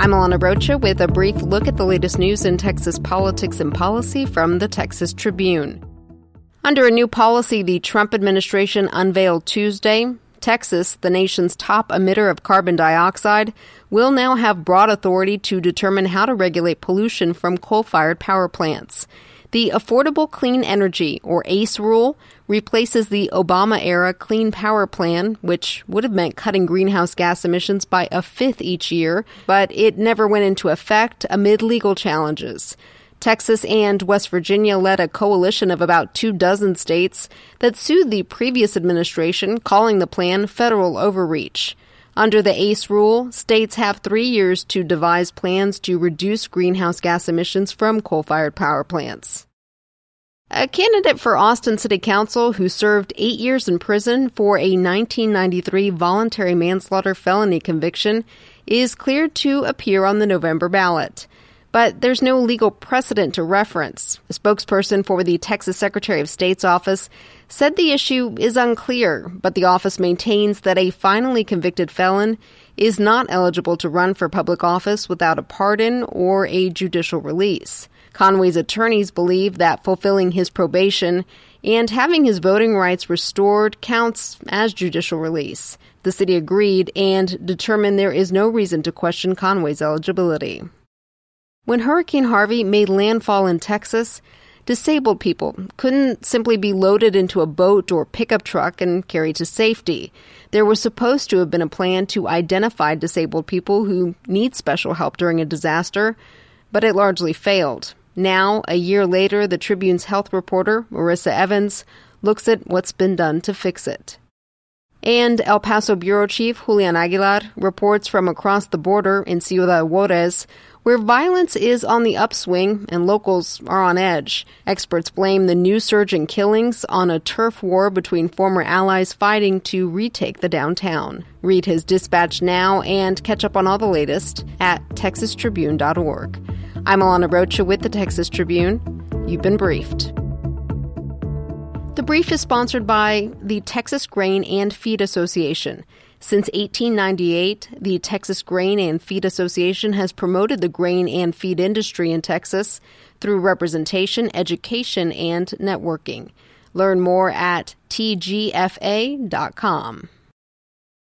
I'm Alana Rocha with a brief look at the latest news in Texas politics and policy from the Texas Tribune. Under a new policy the Trump administration unveiled Tuesday, Texas, the nation's top emitter of carbon dioxide, will now have broad authority to determine how to regulate pollution from coal fired power plants. The Affordable Clean Energy, or ACE rule, replaces the Obama era Clean Power Plan, which would have meant cutting greenhouse gas emissions by a fifth each year, but it never went into effect amid legal challenges. Texas and West Virginia led a coalition of about two dozen states that sued the previous administration, calling the plan federal overreach. Under the ACE rule, states have three years to devise plans to reduce greenhouse gas emissions from coal fired power plants. A candidate for Austin City Council who served eight years in prison for a 1993 voluntary manslaughter felony conviction is cleared to appear on the November ballot but there's no legal precedent to reference. A spokesperson for the Texas Secretary of State's office said the issue is unclear, but the office maintains that a finally convicted felon is not eligible to run for public office without a pardon or a judicial release. Conway's attorneys believe that fulfilling his probation and having his voting rights restored counts as judicial release. The city agreed and determined there is no reason to question Conway's eligibility. When Hurricane Harvey made landfall in Texas, disabled people couldn't simply be loaded into a boat or pickup truck and carried to safety. There was supposed to have been a plan to identify disabled people who need special help during a disaster, but it largely failed. Now, a year later, the Tribune's health reporter, Marissa Evans, looks at what's been done to fix it. And El Paso Bureau Chief Julian Aguilar reports from across the border in Ciudad Juarez, where violence is on the upswing and locals are on edge. Experts blame the new surge in killings on a turf war between former allies fighting to retake the downtown. Read his dispatch now and catch up on all the latest at texastribune.org. I'm Alana Rocha with the Texas Tribune. You've been briefed. The brief is sponsored by the Texas Grain and Feed Association. Since 1898, the Texas Grain and Feed Association has promoted the grain and feed industry in Texas through representation, education, and networking. Learn more at tgfa.com.